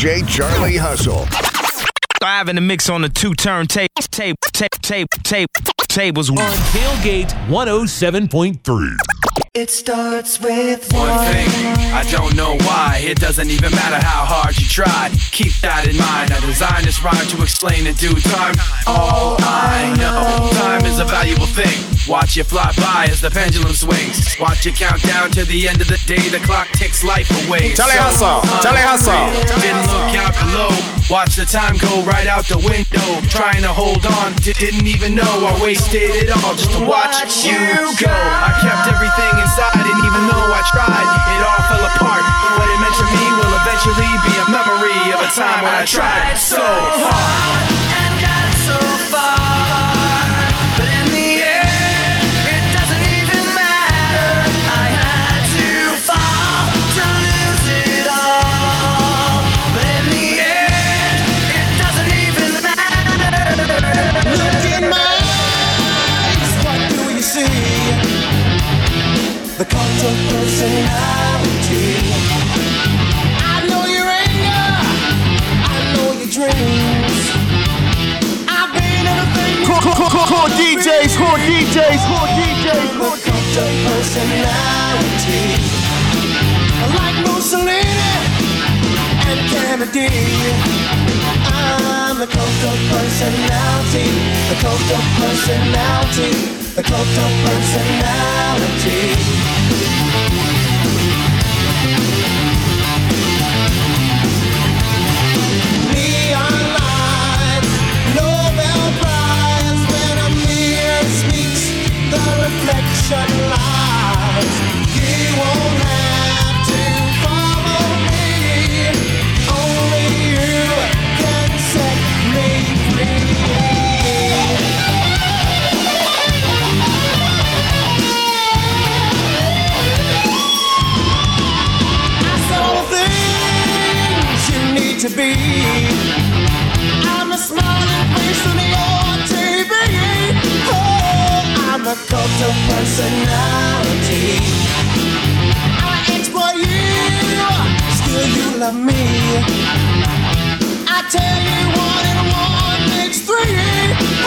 DJ Charlie Hustle. Have in the mix on the two turn tape, tape, tape, tape, tape, tables. On Tailgate 107.3. It starts with One thing, I don't know why. It doesn't even matter how hard you try. Keep that in mind. I designed this rhyme to explain in due time. All I know, time is a valuable thing. Watch it fly by as the pendulum swings. Watch it count down to the end of the day. The clock ticks life away. Charlie Hustle, Charlie Hustle. Didn't look out below. Watch the time go right out the window. Trying to hold on, didn't even know I wasted it all just to watch you go. I kept everything inside, didn't even know I tried. It all fell apart. What it meant to me will eventually be a memory of a time when I tried so hard. DJs, cool DJs. Cult of personality. Like Mussolini and Kennedy. I'm the cult of personality. The cult of personality. The cult of personality. Love me. I tell you one and one makes three.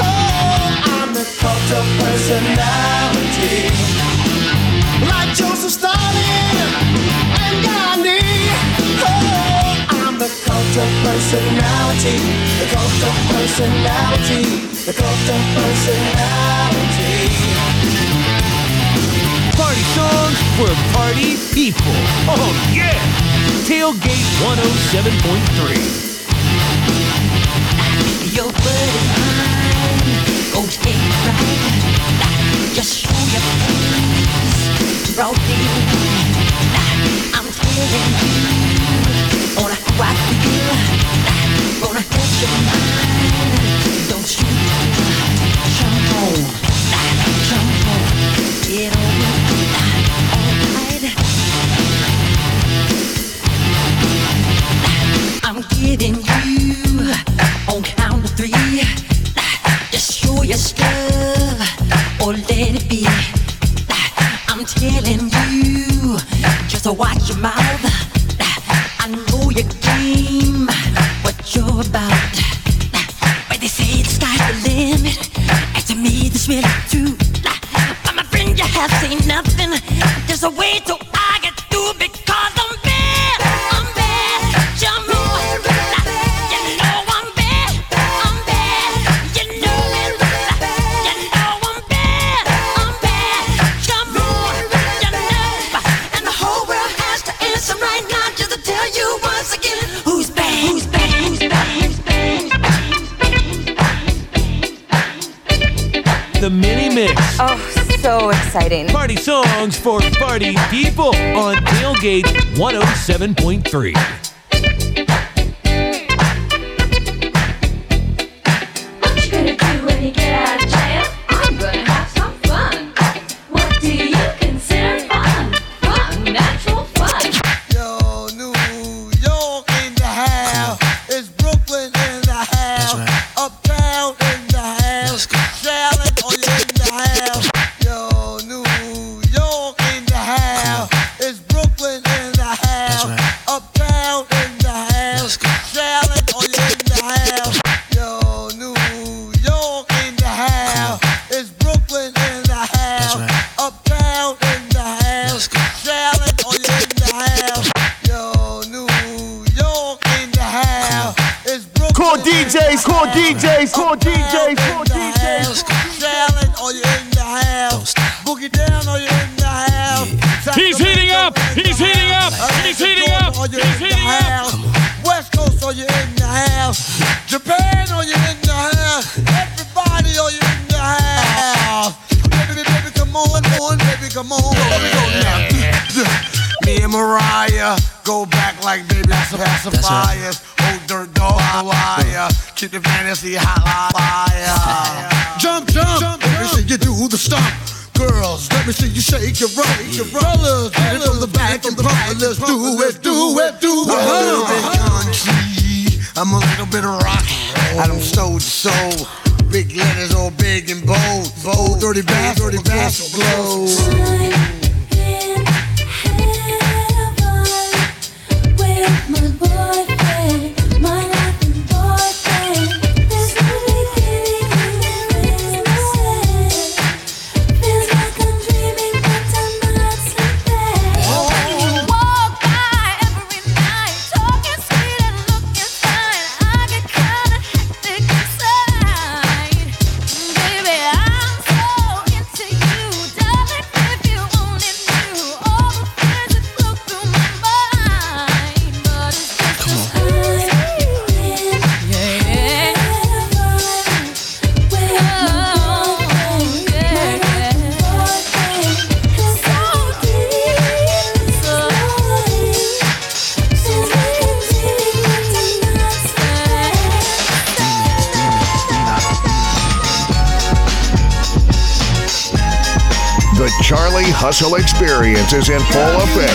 Oh, I'm the cult of personality like Joseph Stalin and Gandhi. Oh, I'm the cult of personality, the cult of personality, the cult of personality. Party songs for party people. Oh, yeah. Tailgate 107.3. Your. Just show your face. I'm telling you on how I feel. Gonna hurt your mind. Your mouth. Exciting. Party songs for party people on Tailgate 107.3. Keep the fantasy hot fire. Jump, jump, let me see you do the stomp. Girls, let me see you shake your rump. Your fellas, get it from the back and pump it. Let's do it, do it, do it. I'm a little bit country. I'm a little bit rock. I don't soul to soul. Big letters all big and bold. Bold, dirty bass, dirty bass blows. Experience is in full effect.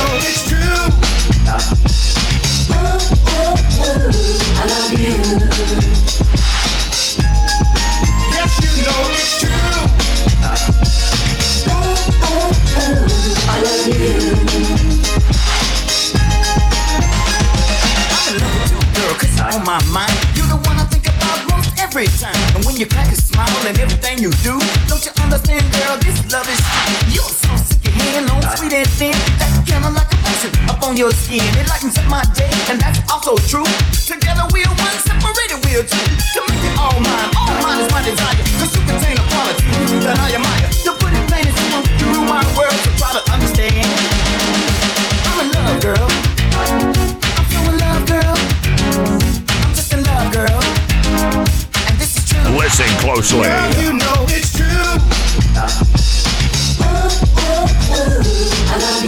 girl, cause you're on my mind. You're the one I think about most every time. And when you crack a smile and everything you do, don't you understand, girl? This love is you're so sick hand on sweet and thin. Kinda like a up on your skin. It lightens up my day, and that's also true. Together we're one, separated we're two. To make it all mine, all mine is my desire. Cause you contain a quality that I admire. To put it plain and simple, you rule my world, so try to understand. I'm in love, girl. I'm so in love, girl. I'm just in love, girl. And this is true. Listen closely. you know it's true. I love you. Know it's true. I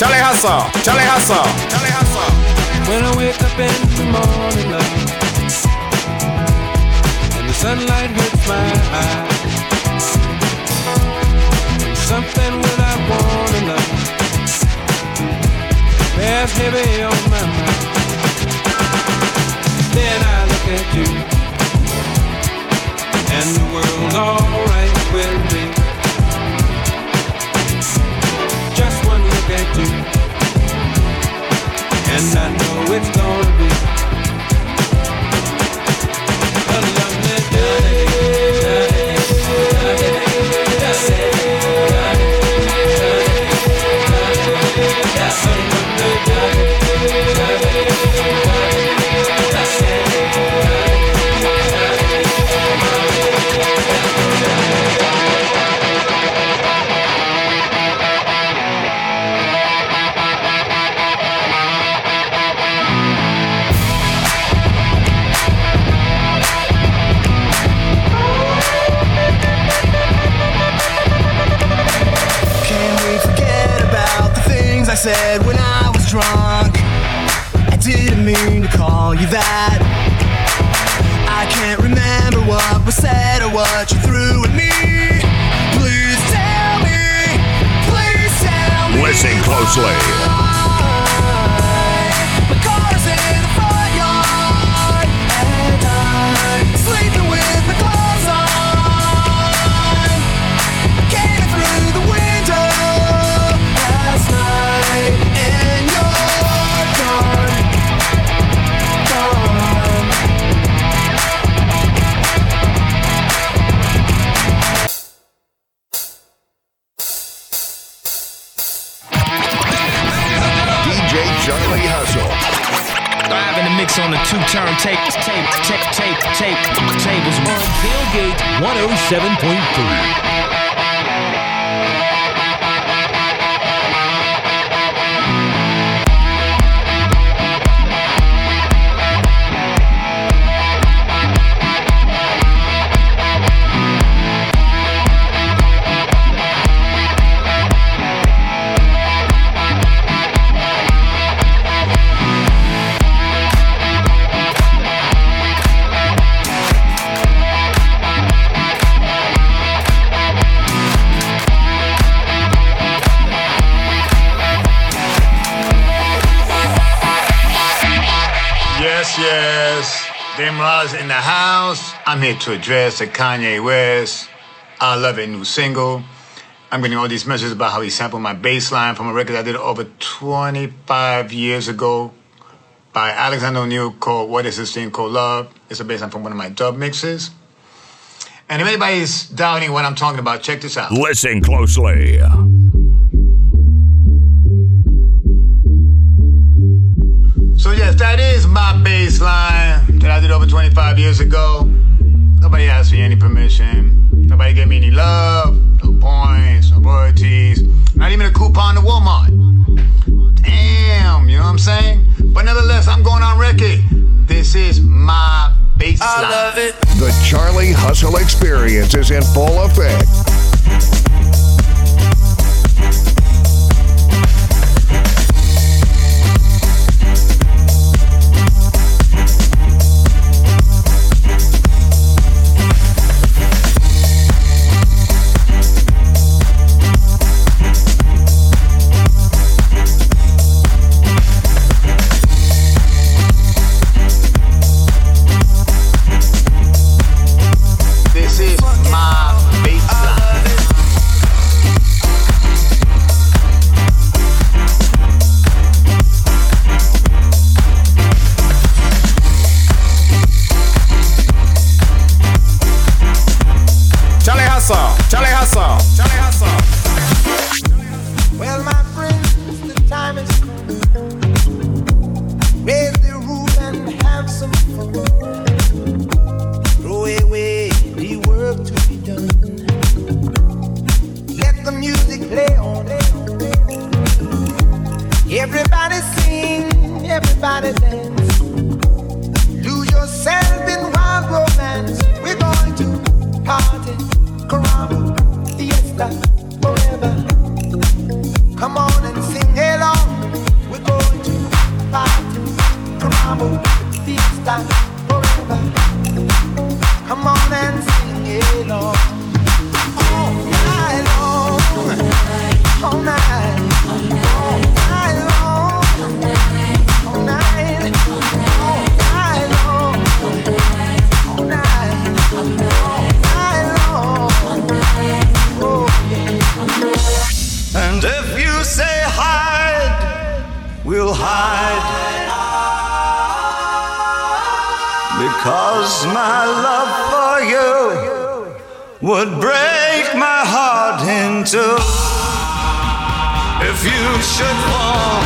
Charlie Hustle, Charlie Hustle, Charlie Hustle. When I wake up in the morning, love, and the sunlight hurts my eyes, something without warning, love, bears heavy on my mind. Then I look at you, and the world's alright with And I didn't mean to call you that. I can't remember what was said or what you threw at me. Please tell me, please tell me. Listen closely. Two turntable. Tape, tape, tape, tape, tables. On Tailgate 107.3. In the house. I'm here to address the Kanye West. I love it new single. I'm getting all these messages about how he sampled my bass line from a record I did over 25 years ago by Alexander O'Neal called What Is This Thing Called Love? It's a bass line from one of my dub mixes. And if anybody's doubting what I'm talking about, check this out. Listen closely. So yes, that is my bass line that I did over 25 years ago. Nobody asked me any permission. Nobody gave me any love, no points, no royalties, not even a coupon to Walmart. Damn, you know what I'm saying? But nevertheless, I'm going on record. This is my bass line. The Charlie Hustle Experience is in full effect. And if you say hide, we'll hide. Because my love for you would break my heart in two. If you should fall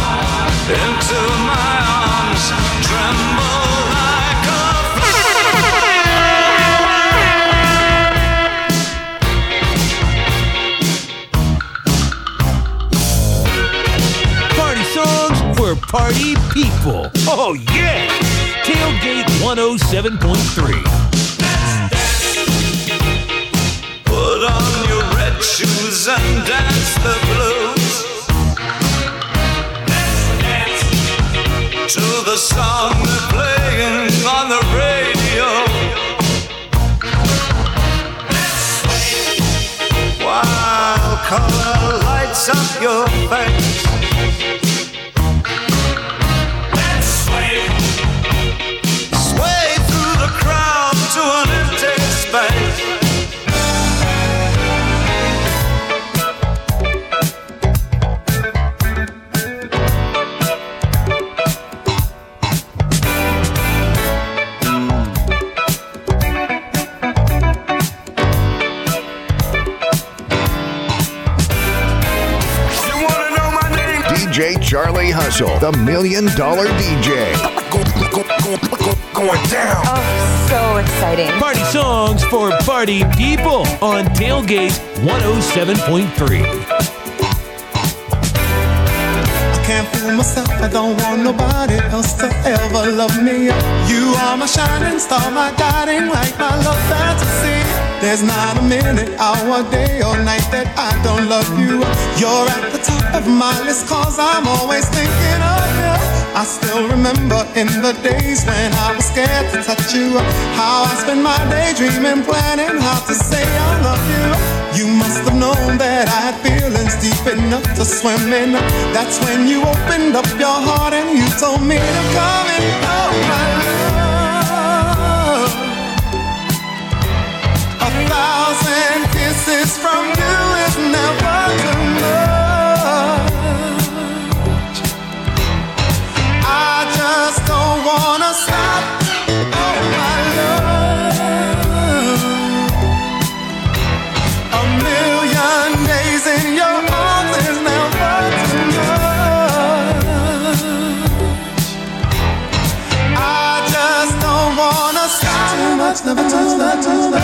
into my party people. Oh, yeah! Tailgate 107.3. Put on your red shoes and dance the blues. Let's dance To the song they're playing on the radio. While color lights up your face. DJ the Million Dollar DJ. going down. Oh, so exciting. Party songs for party people on Tailgate 107.3. I can't fool myself, I don't want nobody else to ever love me. You are my shining star, my guiding light, my love fantasy. There's not a minute, hour, day, or night that I don't love you. You're at the top of my list, cause I'm always thinking of you. I still remember in the days when I was scared to touch you. How I spent my day dreaming, planning how to say I love you. You must have known that I had feelings deep enough to swim in. That's when you opened up your heart and you told me to come and Oh, my thousand kisses from you is never much. I just don't wanna stop. Oh, my love. A million days in your arms is never too much. I just don't wanna stop. Too much, never much.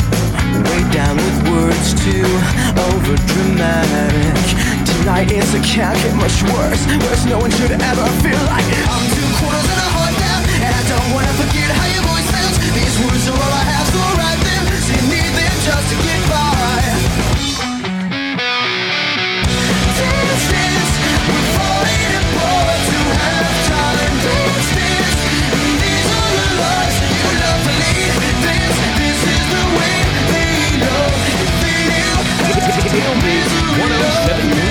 Way down with words too over dramatic. Tonight it's a can't get much worse. Worse, no one should ever feel like I'm two quarters and a heart down, and I don't wanna forget how your voice sounds. These words are all I have, so write them. So you need them just to get Tail Biz 1079.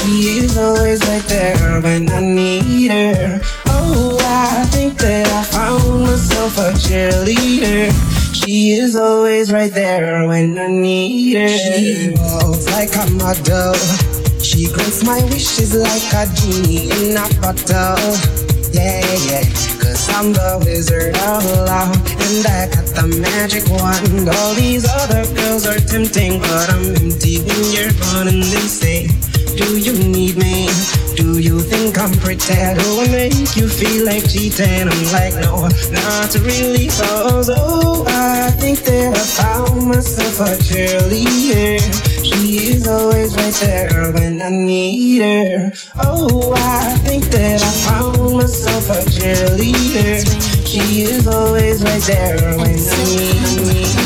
She is always right there when I need her. Oh, I think that I found myself a cheerleader. She is always right there when I need her. She walks like a model. She grants my wishes like a genie in a bottle. Yeah, yeah. Cause I'm the wizard of love. And I got the magic wand. All these other girls are tempting, but I'm empty when you're gone. And they say, Do you need me? Do you think I'm pretty? Do I make you feel like cheating? I'm like, no, not really. Cause, oh, I think that I found myself a cheerleader. She is always right there when I need her. Oh, I think that I found myself a cheerleader. She is always right there when I need me.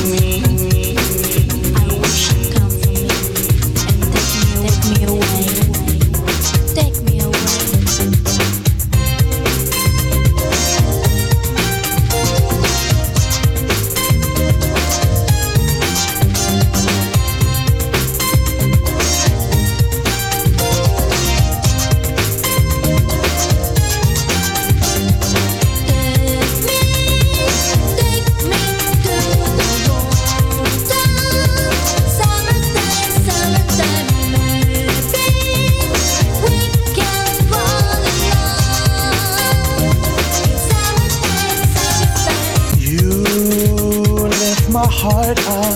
Heart up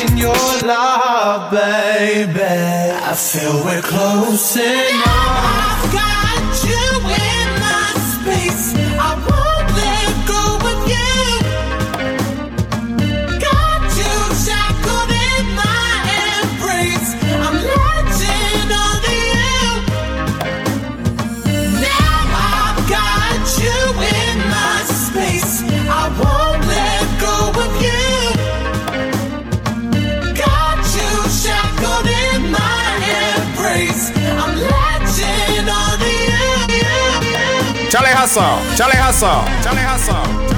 in your love, baby? I feel we're close enough. hustle, Charlie hustle, Charlie hustle.